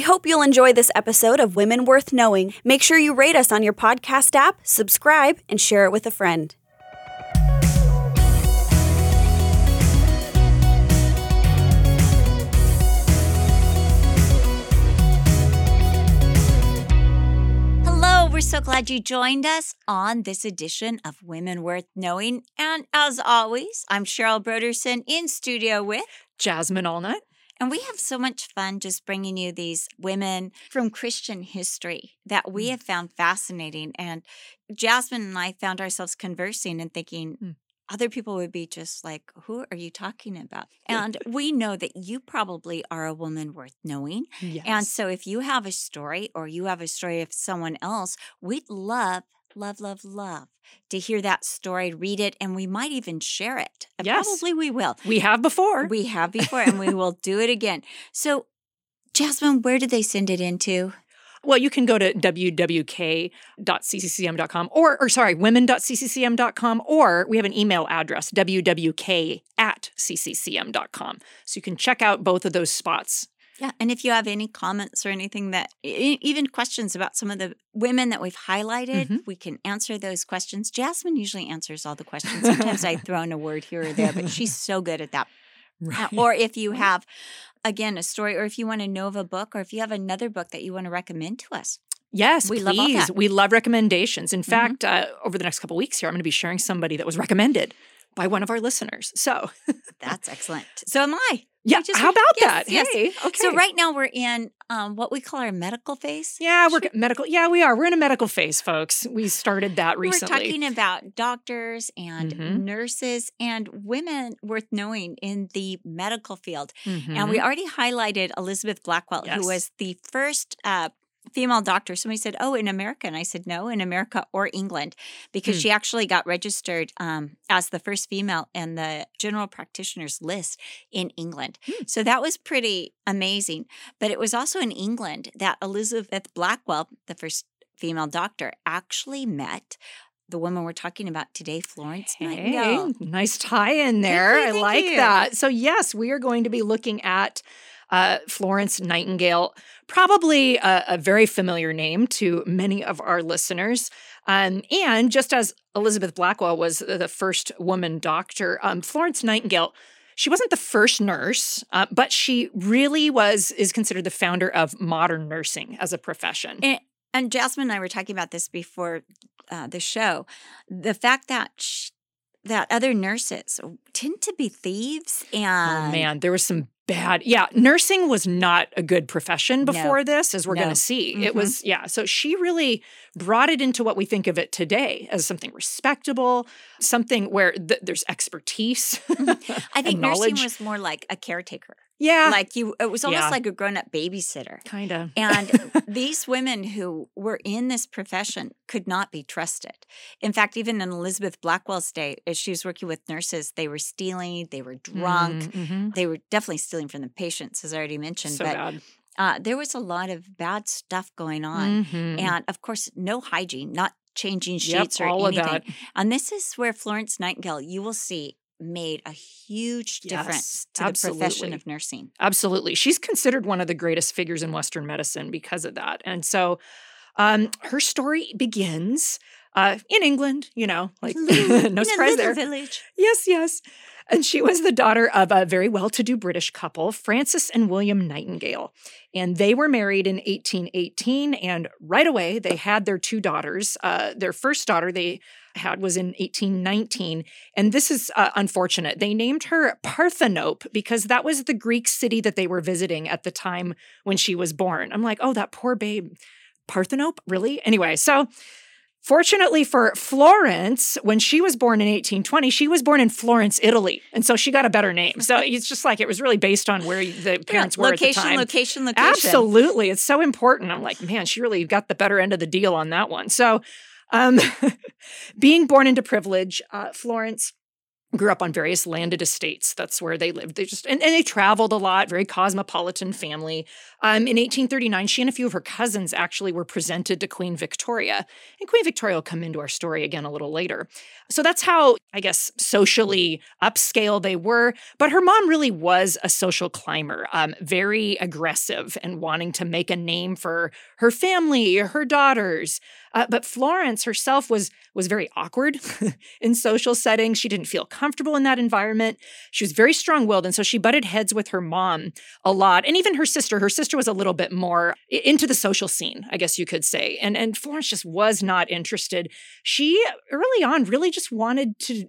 We hope you'll enjoy this episode of Women Worth Knowing. Make sure you rate us on your podcast app, subscribe, and share it with a friend. Hello, we're so glad you joined us on this edition of Women Worth Knowing. And as always, I'm Cheryl Brodersen in studio with Jasmine Allnut. And we have so much fun just bringing you these women from Christian history that we Mm. have found fascinating. And Jasmine and I found ourselves conversing and thinking, Mm. other people would be just like, Who are you talking about? And we know that you probably are a woman worth knowing. Yes. And so if you have a story or you have a story of someone else, we'd love, love, love, love to hear that story, read it, and we might even share it. Uh, yes. Probably we will. we have before. We have before and we will do it again. So, Jasmine, where did they send it into? well, you can go to wwk.cccm.com or, or sorry, women.cccm.com, or we have an email address, wwk at cccm.com. So you can check out both of those spots. Yeah. And if you have any comments or anything that, even questions about some of the women that we've highlighted, Mhm. we can answer those questions. Jasmine usually answers all the questions. Sometimes I throw in a word here or there, but she's so good at that. Uh, Or if you have, again, a story, or if you want to know of a book, or if you have another book that you want to recommend to us. Yes, We please. love. We love recommendations. In Mhm. fact, uh, over the next couple weeks here, I'm going to be sharing somebody that was recommended by one of our listeners. So, That's excellent. So am I. yeah, just- how about yes, that? yes. Hey, okay. So right now we're in um, what we call our medical phase. Yeah, we're medical. Yeah, we are. We're in a medical phase, folks. We started that recently. We're talking about doctors and Mhm. nurses and women worth knowing in the medical field. And Mhm. we already highlighted Elizabeth Blackwell, Yes. who was the first uh, female doctor. Somebody said, Oh, in America. And I said, No, in America or England, because Hmm. she actually got registered um, as the first female in the general practitioners list in England. Hmm. So that was pretty amazing. But it was also in England that Elizabeth Blackwell, the first female doctor, actually met. The woman we're talking about today, Florence Nightingale. Nice tie in there. you, I like you. that. So, yes, we are going to be looking at uh, Florence Nightingale, probably a, a very familiar name to many of our listeners. Um, and just as Elizabeth Blackwell was the first woman doctor, um, Florence Nightingale. She wasn't the first nurse, uh, but she really was is considered the founder of modern nursing as a profession. And, and Jasmine and I were talking about this before uh, the show. The fact that sh- that other nurses tend to be thieves and Oh man, there was some bad. Yeah, nursing was not a good profession No. before this, as we're No. going to see. Mhm. It was, yeah. So she really brought it into what we think of it today as something respectable, something where th- there's expertise. I think nursing was more like a caretaker. Yeah, Like you, it was almost Yeah. like a grown up babysitter. kind of. And these women who were in this profession could not be trusted. In fact, even in Elizabeth Blackwell's day, as she was working with nurses, they were stealing, they were drunk, Mhm. they were definitely stealing from the patients, as I already mentioned. So but bad. uh, there was a lot of bad stuff going on. Mhm. And of course, no hygiene, not changing Yep, sheets or all anything. And this is where Florence Nightingale, you will see, made a huge difference Yes, to the profession of nursing. Absolutely. She's considered one of the greatest figures in Western medicine because of that. And so um, her story begins uh, in England, you know, like Little- no in surprise there. village. Yes, yes. And she was the daughter of a very well to do British couple, Frances and William Nightingale. And they were married in 1818. And right away, they had their two daughters. Uh, their first daughter they had was in 1819. And this is uh, unfortunate. They named her Parthenope because that was the Greek city that they were visiting at the time when she was born. I'm like, oh, that poor babe. Parthenope? Really? Anyway, so Fortunately for Florence, when she was born in 1820, she was born in Florence, Italy. And so she got a better name. So it's just like it was really based on where the parents were location, at the time. location, location. Absolutely. It's so important. I'm like, man, she really got the better end of the deal on that one. So, um, being born into privilege, uh, Florence grew up on various landed estates. That's where they lived. They just and, and they traveled a lot, very cosmopolitan family. Um, in 1839, she and a few of her cousins actually were presented to Queen Victoria. And Queen Victoria will come into our story again a little later. So that's how, I guess, socially upscale they were. But her mom really was a social climber, um, very aggressive and wanting to make a name for her family, her daughters. Uh, but Florence herself was was very awkward in social settings. She didn't feel comfortable in that environment. She was very strong-willed, and so she butted heads with her mom a lot, and even her sister. Her sister was a little bit more into the social scene, I guess you could say. And and Florence just was not interested. She early on really just wanted to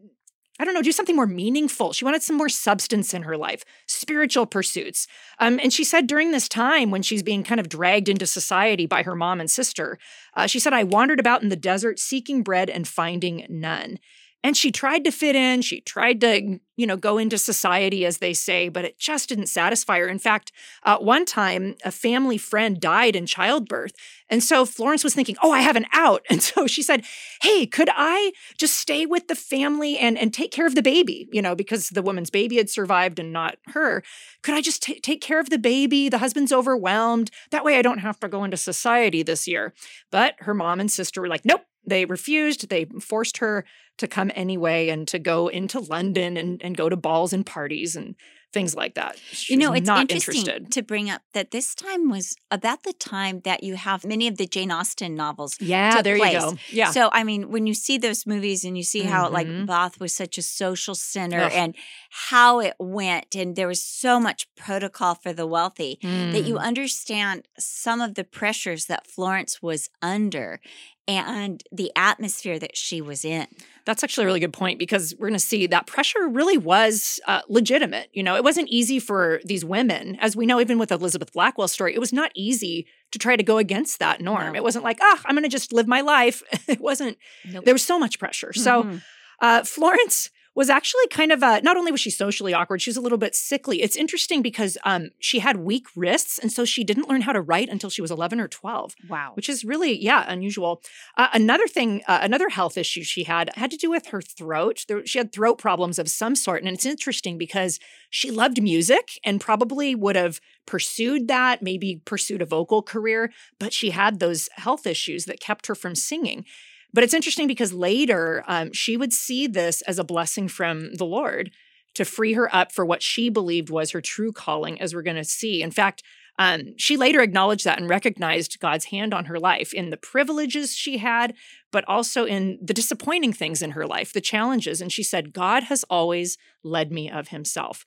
I don't know, do something more meaningful. She wanted some more substance in her life, spiritual pursuits. Um, and she said during this time, when she's being kind of dragged into society by her mom and sister, uh, she said, I wandered about in the desert seeking bread and finding none. And she tried to fit in. She tried to, you know, go into society, as they say, but it just didn't satisfy her. In fact, uh, one time a family friend died in childbirth. And so Florence was thinking, oh, I have an out. And so she said, hey, could I just stay with the family and, and take care of the baby? You know, because the woman's baby had survived and not her. Could I just t- take care of the baby? The husband's overwhelmed. That way I don't have to go into society this year. But her mom and sister were like, nope, they refused. They forced her to come anyway and to go into London and, and go to balls and parties and things like that. She you know, it's interesting interested. to bring up that this time was about the time that you have many of the Jane Austen novels. Yeah, there place. you go. Yeah. So, I mean, when you see those movies and you see how mm-hmm. like Bath was such a social center Ugh. and how it went, and there was so much protocol for the wealthy mm. that you mm. understand some of the pressures that Florence was under and the atmosphere that she was in. That's actually a really good point because we're going to see that pressure really was uh, legitimate. You know, it wasn't easy for these women, as we know, even with Elizabeth Blackwell's story, it was not easy to try to go against that norm. No. It wasn't like, ah, oh, I'm going to just live my life. it wasn't, nope. there was so much pressure. Mm-hmm. So, uh, Florence was actually kind of a, not only was she socially awkward, she was a little bit sickly. It's interesting because um, she had weak wrists, and so she didn't learn how to write until she was 11 or 12. Wow. Which is really, yeah, unusual. Uh, another thing, uh, another health issue she had had to do with her throat. There, she had throat problems of some sort. And it's interesting because she loved music and probably would have pursued that, maybe pursued a vocal career, but she had those health issues that kept her from singing. But it's interesting because later um, she would see this as a blessing from the Lord to free her up for what she believed was her true calling, as we're going to see. In fact, um, she later acknowledged that and recognized God's hand on her life in the privileges she had, but also in the disappointing things in her life, the challenges. And she said, God has always led me of himself.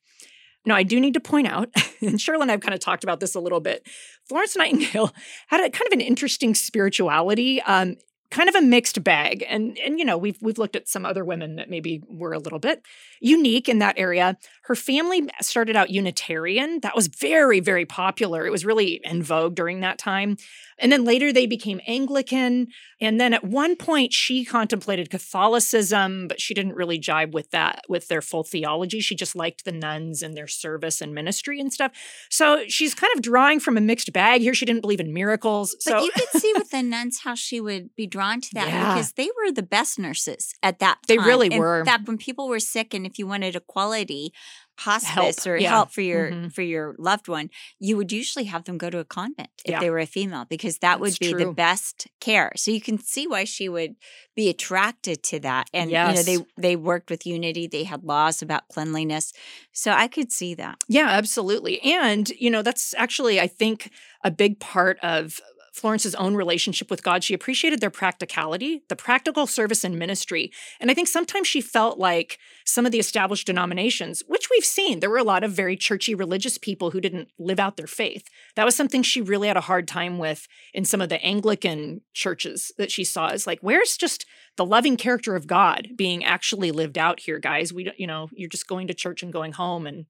Now, I do need to point out, and Cheryl and I have kind of talked about this a little bit. Florence Nightingale had a kind of an interesting spirituality. Um, kind of a mixed bag. And and you know, we've we've looked at some other women that maybe were a little bit unique in that area. Her family started out Unitarian. That was very very popular. It was really in vogue during that time. And then later they became Anglican. And then at one point she contemplated Catholicism, but she didn't really jibe with that, with their full theology. She just liked the nuns and their service and ministry and stuff. So she's kind of drawing from a mixed bag here. She didn't believe in miracles. So you could see with the nuns how she would be drawn to that yeah. because they were the best nurses at that time. They really were. In fact, when people were sick and if you wanted a quality hospice help. or yeah. help for your mm-hmm. for your loved one, you would usually have them go to a convent if yeah. they were a female because that That's would be true. the best care. So you can see why she would be attracted to that. And yes. you know, they they worked with unity, they had laws about cleanliness. So I could see that. Yeah, absolutely. And you know, that's actually I think a big part of Florence's own relationship with God. She appreciated their practicality, the practical service and ministry. And I think sometimes she felt like some of the established denominations, which we've seen, there were a lot of very churchy religious people who didn't live out their faith. That was something she really had a hard time with in some of the Anglican churches that she saw. Is like, where's just the loving character of God being actually lived out here, guys? We, you know, you're just going to church and going home and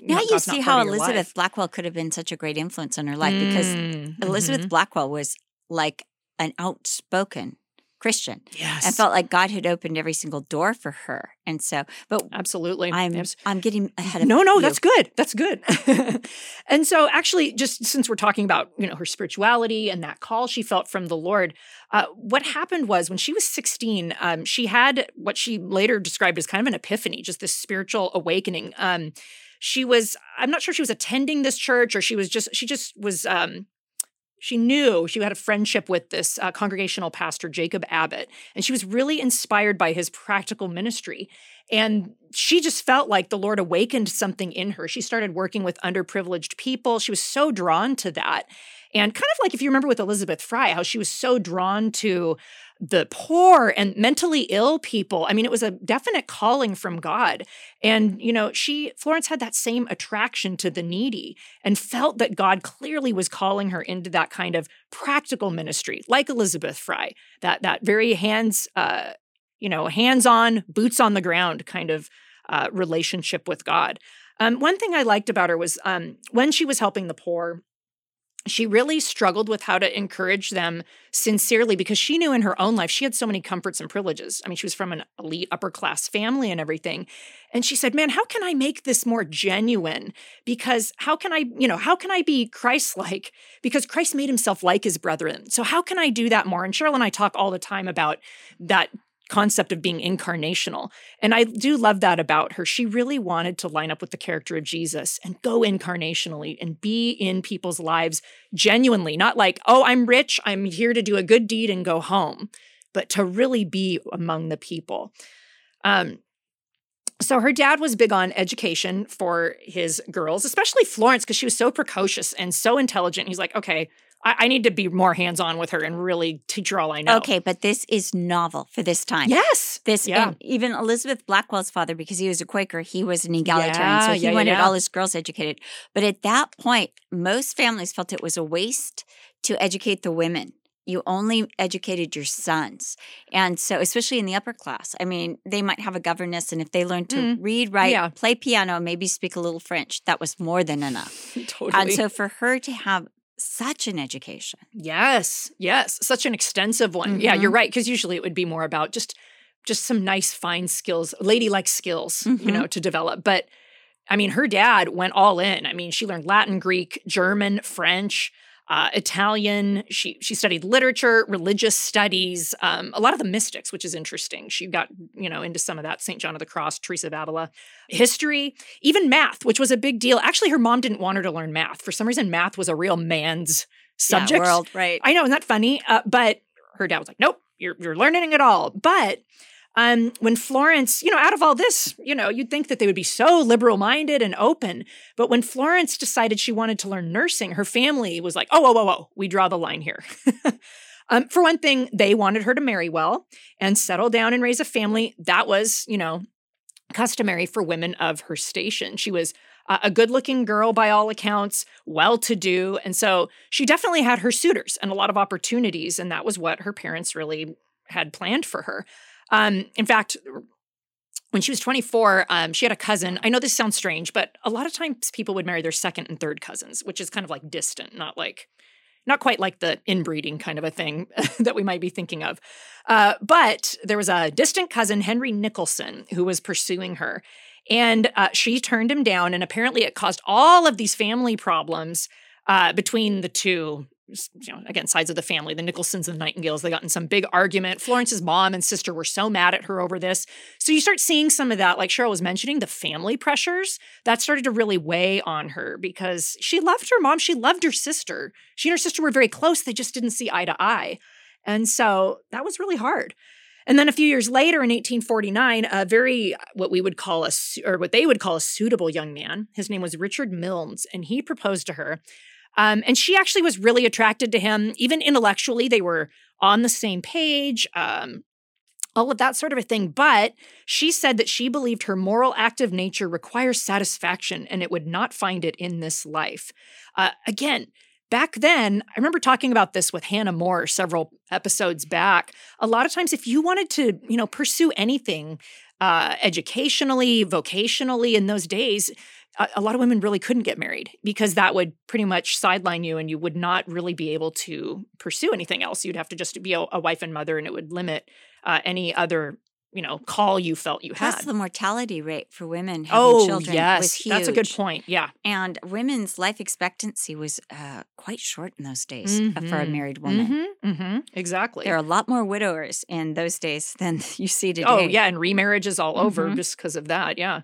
now you see how Elizabeth Blackwell could have been such a great influence on her life mm, because mm-hmm. Elizabeth Blackwell was like an outspoken Christian. Yes. And felt like God had opened every single door for her. And so, but Absolutely. I'm Yes. I'm getting ahead of No, no, you. that's good. That's good. and so, actually, just since we're talking about you know her spirituality and that call she felt from the Lord, uh, what happened was when she was 16, um, she had what she later described as kind of an epiphany, just this spiritual awakening. Um, she was, I'm not sure she was attending this church or she was just, she just was. Um, she knew she had a friendship with this uh, congregational pastor, Jacob Abbott, and she was really inspired by his practical ministry. And she just felt like the Lord awakened something in her. She started working with underprivileged people. She was so drawn to that. And kind of like if you remember with Elizabeth Fry, how she was so drawn to the poor and mentally ill people. I mean, it was a definite calling from God. And, you know, she, Florence had that same attraction to the needy and felt that God clearly was calling her into that kind of practical ministry, like Elizabeth Fry, that, that very hands, uh, you know, hands on, boots on the ground kind of uh, relationship with God. Um, one thing I liked about her was um, when she was helping the poor, she really struggled with how to encourage them sincerely because she knew in her own life she had so many comforts and privileges. I mean, she was from an elite upper class family and everything. And she said, Man, how can I make this more genuine? Because how can I, you know, how can I be Christ like? Because Christ made himself like his brethren. So how can I do that more? And Cheryl and I talk all the time about that concept of being incarnational. And I do love that about her. She really wanted to line up with the character of Jesus and go incarnationally and be in people's lives genuinely, not like, oh, I'm rich, I'm here to do a good deed and go home, but to really be among the people. Um, so her dad was big on education for his girls, especially Florence, because she was so precocious and so intelligent. He's like, okay, I, I need to be more hands on with her and really teach her all I know. Okay, but this is novel for this time. Yes. This Yeah. even Elizabeth Blackwell's father, because he was a Quaker, he was an egalitarian, Yeah, so he yeah, wanted all his girls educated. But at that point, most families felt it was a waste to educate the women. You only educated your sons, and so especially in the upper class. I mean, they might have a governess, and if they learned to Mm, read, write, yeah. play piano, maybe speak a little French, that was more than enough. totally. And so for her to have such an education, Yes, yes, such an extensive one. Yeah, Mhm. you're right. Because usually it would be more about just just some nice, fine skills, ladylike skills, you Mhm. know, to develop. But I mean, her dad went all in. I mean, she learned Latin, Greek, German, French, uh, Italian. She she studied literature, religious studies, um, a lot of the mystics, which is interesting. She got you know into some of that. Saint John of the Cross, Teresa of Avila, history, even math, which was a big deal. Actually, her mom didn't want her to learn math for some reason. Math was a real man's subject. Yeah, world, right? I know, isn't that funny? Uh, but her dad was like, "Nope, you're you're learning it all." But um, when Florence, you know, out of all this, you know, you'd think that they would be so liberal minded and open. But when Florence decided she wanted to learn nursing, her family was like, "Oh, whoa, whoa, whoa, we draw the line here." um, for one thing, they wanted her to marry well and settle down and raise a family. That was, you know, customary for women of her station. She was uh, a good looking girl by all accounts, well to do. And so she definitely had her suitors and a lot of opportunities. And that was what her parents really had planned for her. Um, in fact, when she was 24, um, she had a cousin. I know this sounds strange, but a lot of times people would marry their second and third cousins, which is kind of like distant, not like not quite like the inbreeding kind of a thing that we might be thinking of. Uh, but there was a distant cousin, Henry Nicholson, who was pursuing her. And uh, she turned him down. And apparently, it caused all of these family problems uh, between the two, you know, again, sides of the family, the Nicholsons and the Nightingales. They got in some big argument. Florence's mom and sister were so mad at her over this. So you start seeing some of that, like Cheryl was mentioning, the family pressures that started to really weigh on her because she loved her mom. She loved her sister. She and her sister were very close. They just didn't see eye to eye. And so that was really hard. And then a few years later, in 1849, a very uh, what we would call a or what they would call a suitable young man. His name was Richard Milnes, and he proposed to her. Um, and she actually was really attracted to him, even intellectually. They were on the same page. Um, all of that sort of a thing. But she said that she believed her moral active nature requires satisfaction and it would not find it in this life. Uh, again, back then, I remember talking about this with Hannah More several episodes back. A lot of times, if you wanted to, you know, pursue anything uh, educationally, vocationally in those days, a, a lot of women really couldn't get married because that would pretty much sideline you and you would not really be able to pursue anything else. You'd have to just be a, a wife and mother and it would limit uh, any other you know call you felt you Plus, had. the mortality rate for women having oh children yes, was huge. that's a good point. Yeah, And women's life expectancy was uh, quite short in those days uh, for a Mhm. married woman. Mhm, mhm, exactly. There are a lot more widowers in those days than you see today. Oh yeah, and remarriages all over Mhm. just because of that. Yeah.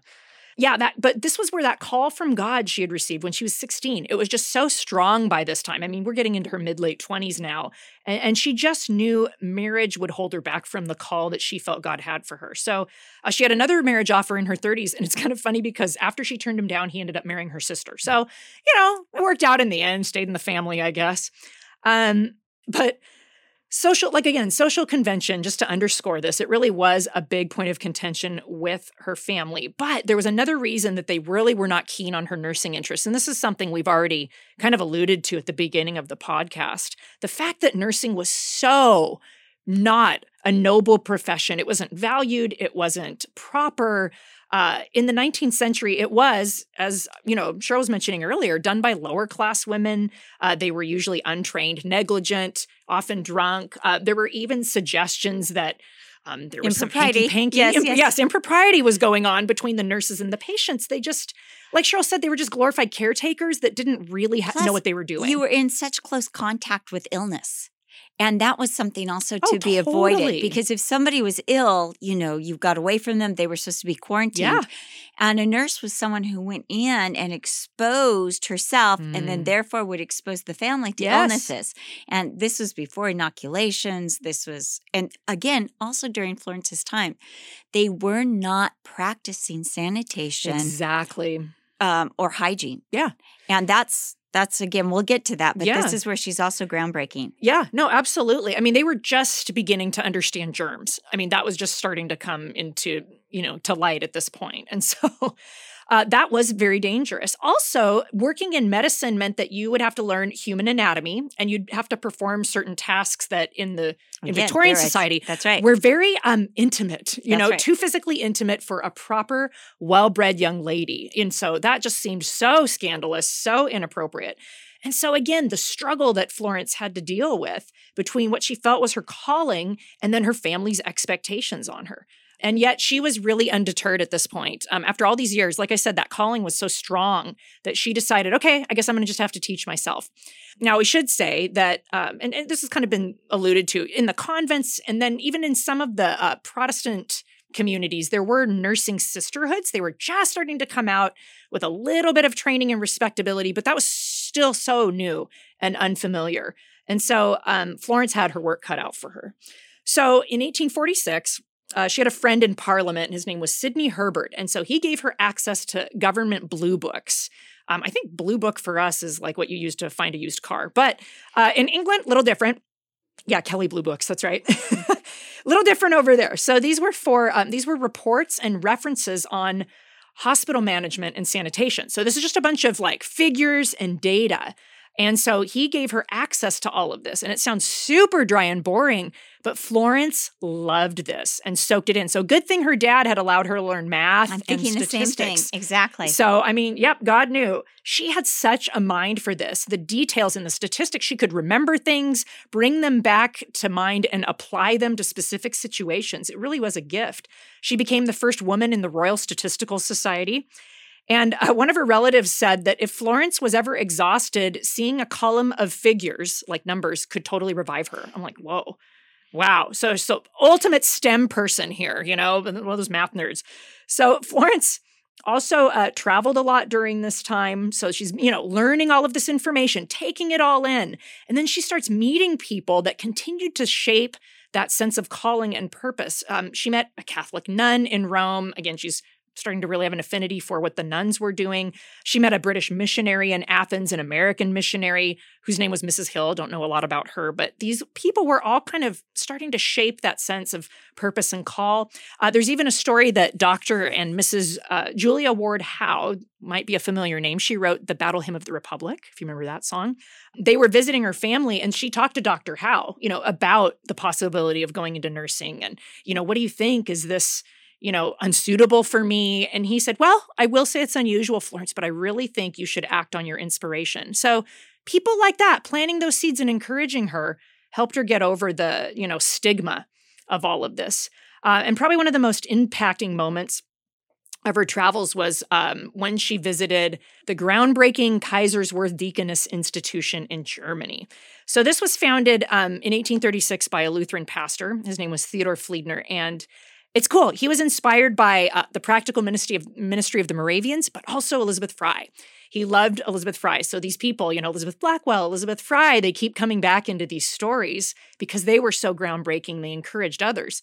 Yeah, that but this was where that call from God she had received when she was 16. It was just so strong by this time. I mean, we're getting into her mid late 20s now. And, and she just knew marriage would hold her back from the call that she felt God had for her. So uh, she had another marriage offer in her 30s. And it's kind of funny because after she turned him down, he ended up marrying her sister. So, you know, it worked out in the end, stayed in the family, I guess. Um, but social like again social convention just to underscore this it really was a big point of contention with her family but there was another reason that they really were not keen on her nursing interests and this is something we've already kind of alluded to at the beginning of the podcast the fact that nursing was so not a noble profession. It wasn't valued it wasn't proper uh, in the 19th century, it was, as you know, Cheryl was mentioning earlier, done by lower class women. Uh, they were usually untrained, negligent, often drunk. Uh, there were even suggestions that um, there was some Impropriety. hanky-panky. Yes, Imp- yes. yes, impropriety was going on between the nurses and the patients. They just, like Cheryl said, they were just glorified caretakers that didn't really ha- Plus, know what they were doing. You were in such close contact with illness. And that was something also to Oh, be avoided because if somebody was ill, you know, you got away from them, they were supposed to be quarantined. Yeah. And a nurse was someone who went in and exposed herself and then Mm. therefore would expose the family to Yes. illnesses. And this was before inoculations. This was, and again, also during Florence's time, they were not practicing sanitation exactly. um, or hygiene. Yeah. And that's that's again, we'll get to that, but Yeah. this is where she's also groundbreaking. Yeah, no, absolutely. I mean, they were just beginning to understand germs. I mean, that was just starting to come into, you know, to light at this. And so uh, that was very dangerous. Also, working in medicine meant that you would have to learn human anatomy and you'd have to perform certain tasks that in the in Again, Victorian society That's right. we're very um intimate, you That's know, right. too physically intimate for a proper, well-bred young lady. And so that just seemed so scandalous, so inappropriate. And so again, the struggle that Florence had to deal with between what she felt was her calling and then her family's expectations on her. And yet she was really undeterred at this point. Um, after all these years, like I said, that calling was so strong that she decided, okay, I guess I'm going to just have to teach myself. Now, we should say that, um, and, and this has kind of been alluded to in the convents, and then even in some of the uh, Protestant communities, there were nursing sisterhoods. They were just starting to come out with a little bit of training and respectability, but that was still so new and unfamiliar. And so um, Florence had her work cut out for her. So in 1846, uh, she had a friend in Parliament, and his name was Sidney Herbert. And so he gave her access to government blue books. Um, I think blue book for us is like what you use to find a used car. But uh, in England, little different. Yeah, Kelly Blue Books. That's right. little different over there. So these were for um, these were reports and references on hospital management and sanitation. So this is just a bunch of like figures and data. And so he gave her access to all of this. And it sounds super dry and boring, but Florence loved this and soaked it in. So good thing her dad had allowed her to learn math I'm and thinking the same thing. statistics. Exactly. So, I mean, yep, God knew. She had such a mind for this. The details and the statistics, she could remember things, bring them back to mind, and apply them to specific situations. It really was a gift. She became the first woman in the Royal Statistical Society. And uh, one of her relatives said that if Florence was ever exhausted, seeing a column of figures, like numbers, could totally revive her. I'm like, whoa. Wow. So, so ultimate STEM person here, you know, one of those math nerds. So Florence also uh, traveled a lot during this time. So she's, you know, learning all of this information, taking it all in. And then she starts meeting people that continued to shape that sense of calling and purpose. Um, she met a Catholic nun in Rome. Again, she's starting to really have an affinity for what the nuns were doing. She met a British missionary in Athens, an American missionary whose name was Mrs. Hill. Don't know a lot about her, but these people were all kind of starting to shape that sense of purpose and call. Uh, there's even a story that Dr. and Mrs. Uh, Julia Ward Howe might be a familiar name. She wrote the Battle Hymn of the Republic, if you remember that song. They were visiting her family and she talked to Dr. Howe, you know, about the possibility of going into nursing and, you know, what do you think? Is this you know, unsuitable for me. And he said, Well, I will say it's unusual, Florence, but I really think you should act on your inspiration. So people like that, planting those seeds and encouraging her, helped her get over the, you know, stigma of all of this. Uh, and probably one of the most impacting moments of her travels was um, when she visited the groundbreaking Kaiserswerth Deaconess Institution in Germany. So, this was founded um, in 1836 by a Lutheran pastor. His name was Theodor Fliedner. And it's cool. He was inspired by uh, the practical ministry of, ministry of the Moravians, but also Elizabeth Fry. He loved Elizabeth Fry. So these people, you know, Elizabeth Blackwell, Elizabeth Fry, they keep coming back into these stories because they were so groundbreaking. They encouraged others.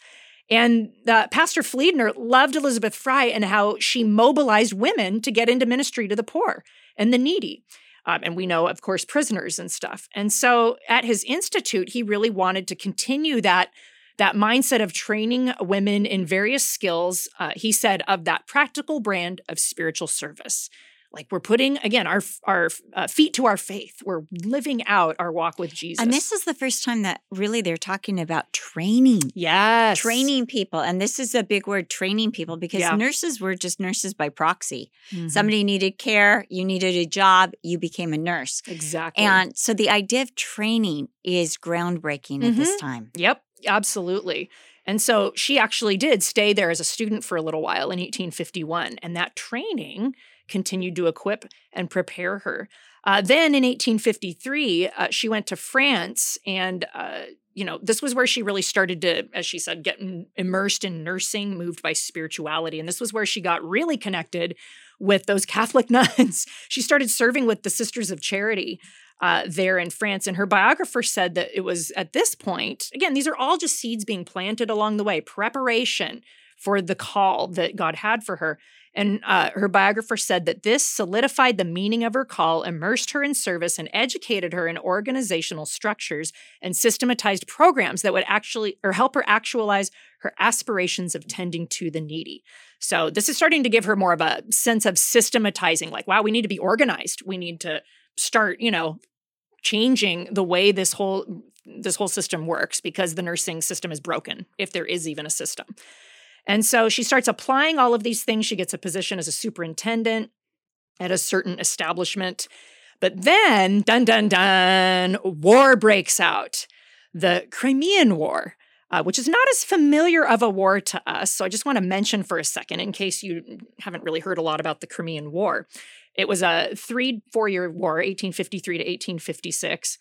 And uh, Pastor Fliedner loved Elizabeth Fry and how she mobilized women to get into ministry to the poor and the needy. Um, and we know, of course, prisoners and stuff. And so at his institute, he really wanted to continue that that mindset of training women in various skills, uh, he said, of that practical brand of spiritual service. Like we're putting again our our uh, feet to our faith. We're living out our walk with jesus. And this is the first time that really they're talking about training. Yes. Training people. And this is a big word training people because yeah. nurses were just nurses by proxy. Mm-hmm. somebody needed care. You needed a job. You became a nurse. Exactly. And so the idea of training is groundbreaking mm-hmm. at this mm-hmm. time. Yep absolutely and so she actually did stay there as a student for a little while in 1851 and that training continued to equip and prepare her. Uh, then in 1853, uh, she went to France, and uh, you know this was where she really started to, as she said, get immersed in nursing, moved by spirituality, and this was where she got really connected with those Catholic nuns. she started serving with the Sisters of Charity. Uh, there in France. And her biographer said that it was at this point, again, these are all just seeds being planted along the way, preparation for the call that God had for her. And uh, her biographer said that this solidified the meaning of her call, immersed her in service, and educated her in organizational structures and systematized programs that would actually or help her actualize her aspirations of tending to the needy. So this is starting to give her more of a sense of systematizing, like, wow, we need to be organized. We need to start, you know, changing the way this whole this whole system works because the nursing system is broken, if there is even a system. And so she starts applying all of these things. She gets a position as a superintendent at a certain establishment. But then, dun dun dun, war breaks out. The Crimean War, uh, which is not as familiar of a war to us. So I just want to mention for a second, in case you haven't really heard a lot about the Crimean War. It was a three, four year war, 1853 to 1856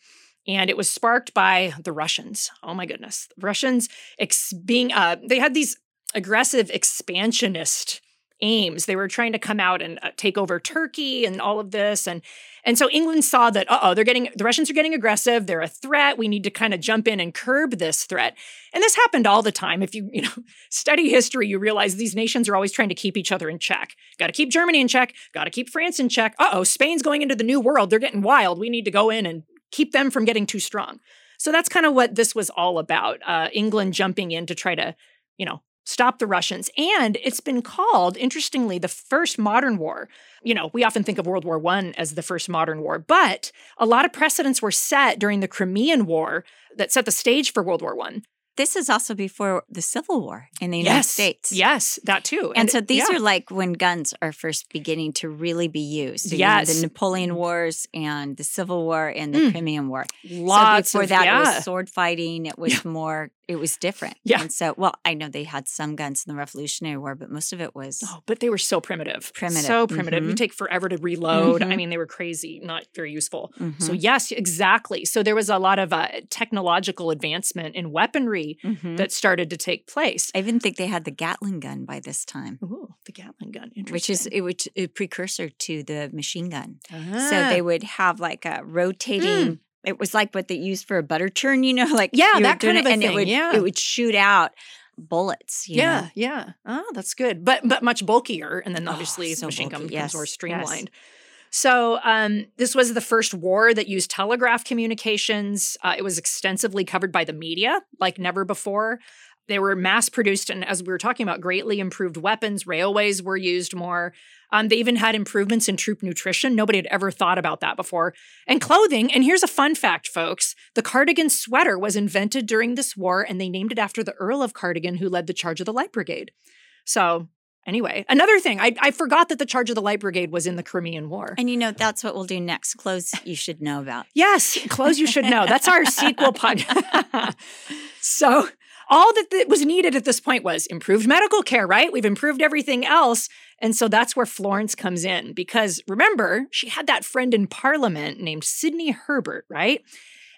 and it was sparked by the Russians. Oh my goodness, the Russians ex- being uh, they had these aggressive expansionist aims. They were trying to come out and uh, take over Turkey and all of this and and so England saw that uh-oh, they're getting the Russians are getting aggressive, they're a threat. We need to kind of jump in and curb this threat. And this happened all the time. If you, you know, study history, you realize these nations are always trying to keep each other in check. Got to keep Germany in check, got to keep France in check. Uh-oh, Spain's going into the new world. They're getting wild. We need to go in and keep them from getting too strong. So that's kind of what this was all about. Uh, England jumping in to try to, you know, stop the Russians. And it's been called, interestingly, the first modern war. You know, we often think of World War I as the first modern war, but a lot of precedents were set during the Crimean War that set the stage for World War I. This is also before the Civil War in the United yes, States. Yes, that too. And, and so these yeah. are like when guns are first beginning to really be used. So, yes. You know, the Napoleon Wars and the Civil War and the mm. Crimean War. Lots so before of, that, yeah. it was sword fighting. It was yeah. more it was different. Yeah. And so, well, I know they had some guns in the Revolutionary War, but most of it was. Oh, but they were so primitive. Primitive. So primitive. Mm-hmm. You take forever to reload. Mm-hmm. I mean, they were crazy, not very useful. Mm-hmm. So, yes, exactly. So, there was a lot of uh, technological advancement in weaponry Mm-hmm. that started to take place. I even think they had the Gatling gun by this time. Ooh, the Gatling gun. Which is it was a precursor to the machine gun. Ah. So they would have like a rotating. It was like what they used for a butter churn, you know, like Yeah, that kind it, of a and thing, it would yeah. it would shoot out bullets. you yeah, know? yeah. Oh, that's good. But but much bulkier. And then Oh, obviously the so machine gun bulky. becomes Yes, more yes. streamlined. So um, this was the first war that used telegraph communications. Uh, it was extensively covered by the media, like never before. They were mass produced, and as we were talking about, greatly improved weapons. Railways were used more. Um, they even had improvements in troop nutrition. Nobody had ever thought about that before. And clothing. And here's a fun fact, folks the cardigan sweater was invented during this war, and they named it after the Earl of Cardigan, who led the charge of the Light Brigade. So anyway, another thing, I, I forgot that the charge of the Light Brigade was in the Crimean War. And you know, that's what we'll do next. Clothes you should know about. Yes, clothes you should know. That's our sequel podcast. so all that, that was needed at this point was improved medical care, right? We've improved everything else. And so that's where Florence comes in because remember, she had that friend in parliament named Sidney Herbert, right?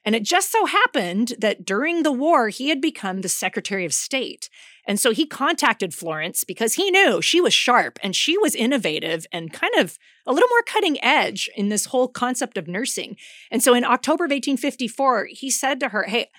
And it just so happened that during the war, he had become the Secretary of State. And so he contacted Florence because he knew she was sharp and she was innovative and kind of a little more cutting edge in this whole concept of nursing. And so in October of 1854, he said to her, Hey,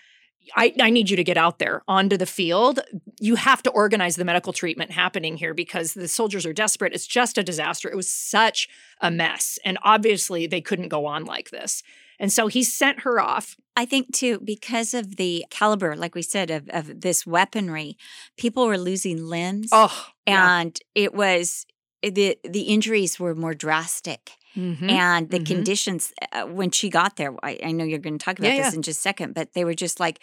I, I, need you to get out there onto the field. You have to organize the medical treatment happening here because the soldiers are desperate. It's just a disaster. It was such a mess. And obviously, they couldn't go on like this. And so he sent her off. I think too, because of the caliber, like we said, of, of this weaponry, people were losing limbs. Oh, and yeah. it was the the injuries were more drastic. Mm-hmm. And the mm-hmm. conditions uh, when she got there, I, I know you're going to talk about yeah, this yeah. in just a second, but they were just like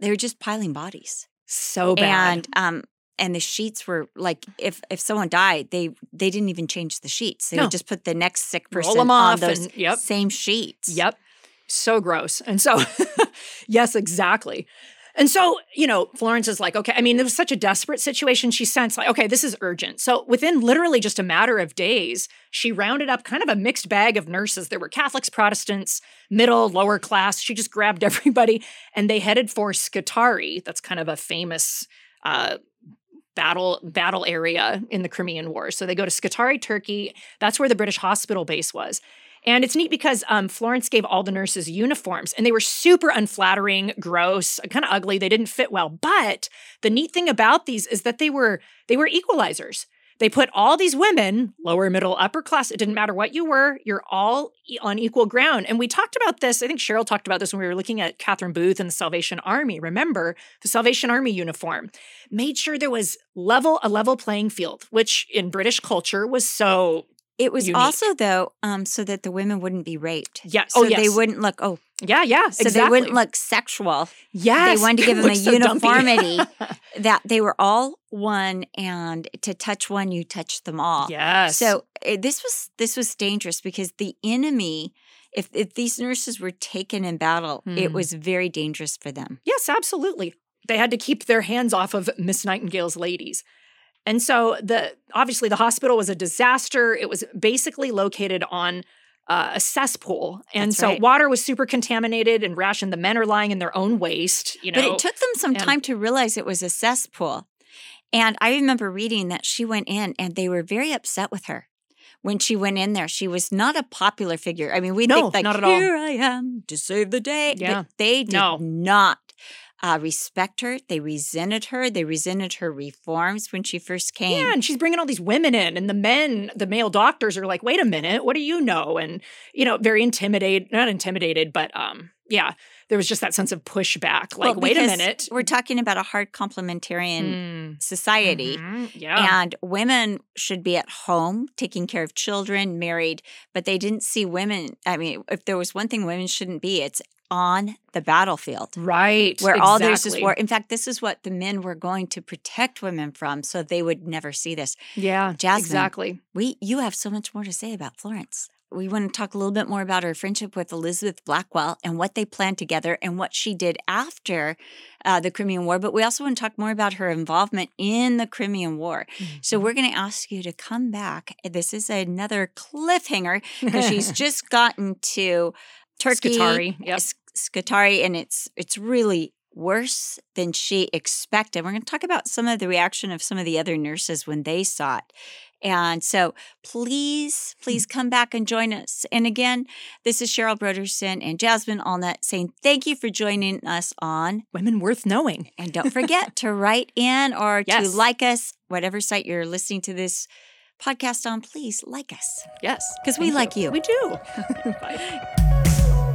they were just piling bodies. So bad. And um, and the sheets were like if if someone died they they didn't even change the sheets they no. would just put the next sick person on those and, yep. same sheets yep so gross. And so, yes, exactly. And so, you know, Florence is like, okay, I mean, it was such a desperate situation. She sensed, like, okay, this is urgent. So, within literally just a matter of days, she rounded up kind of a mixed bag of nurses. There were Catholics, Protestants, middle, lower class. She just grabbed everybody and they headed for Scutari. That's kind of a famous uh, battle battle area in the Crimean War. So they go to Scutari, Turkey. That's where the British hospital base was. And it's neat because um, Florence gave all the nurses uniforms and they were super unflattering, gross, kind of ugly. They didn't fit well. But the neat thing about these is that they were they were equalizers. They put all these women, lower, middle, upper class, it didn't matter what you were, you're all on equal ground. And we talked about this, I think Cheryl talked about this when we were looking at Catherine Booth and the Salvation Army. Remember, the Salvation Army uniform made sure there was level a level playing field, which in British culture was so it was unique. also though, um, so that the women wouldn't be raped. Yeah. So oh, yes. they wouldn't look. Oh, yeah, yeah. So exactly. they wouldn't look sexual. Yes. They wanted to give them a so uniformity that they were all one, and to touch one, you touch them all. Yes. So it, eh, this was this was dangerous because the enemy. If, if these nurses were taken in battle, hmm. it was very dangerous for them. Yes, absolutely. They had to keep their hands off of Miss Nightingale's ladies. And so the obviously the hospital was a disaster. It was basically located on uh, a cesspool, and That's so right. water was super contaminated and rationed. The men are lying in their own waste. You know, but it took them some and, time to realize it was a cesspool. And I remember reading that she went in, and they were very upset with her when she went in there. She was not a popular figure. I mean, we no, think like, not at here all. I am to save the day. Yeah. But they did No. not uh, respect her. They resented her. They resented her reforms when she first came. Yeah, and she's bringing all these women in, and the men, the male doctors, are like, "Wait a minute, what do you know?" And you know, very intimidated, not intimidated, but um, yeah, there was just that sense of pushback. Like, Well, wait a minute, We're talking about a hard complementarian Mm, society. mhm, yeah, And women should be at home taking care of children, married, but they didn't see women. I mean, if there was one thing women shouldn't be, it's on the battlefield. right, Where all there's is exactly. war. In fact, this is what the men were going to protect women from, so they would never see this. Yeah, Jasmine. exactly. We, you have so much more to say about Florence. We want to talk a little bit more about her friendship with Elizabeth Blackwell and what they planned together and what she did after uh, the Crimean War. But we also want to talk more about her involvement in the Crimean War. So Mm-hmm. we're going to ask you to come back. This is another cliffhanger because she's just gotten to Turkey, Scutari, yep. Scutari, and it's it's really worse than she expected. We're going to talk about some of the reaction of some of the other nurses when they saw it. And so please, please mm. come back and join us. And again, this is Cheryl Brodersen and Jasmine Allnut saying thank you for joining us on. Women worth knowing. And don't forget to write in or Yes. to like us, whatever site you're listening to this podcast on, please like us. Yes. Because we thank like you. We do. Bye.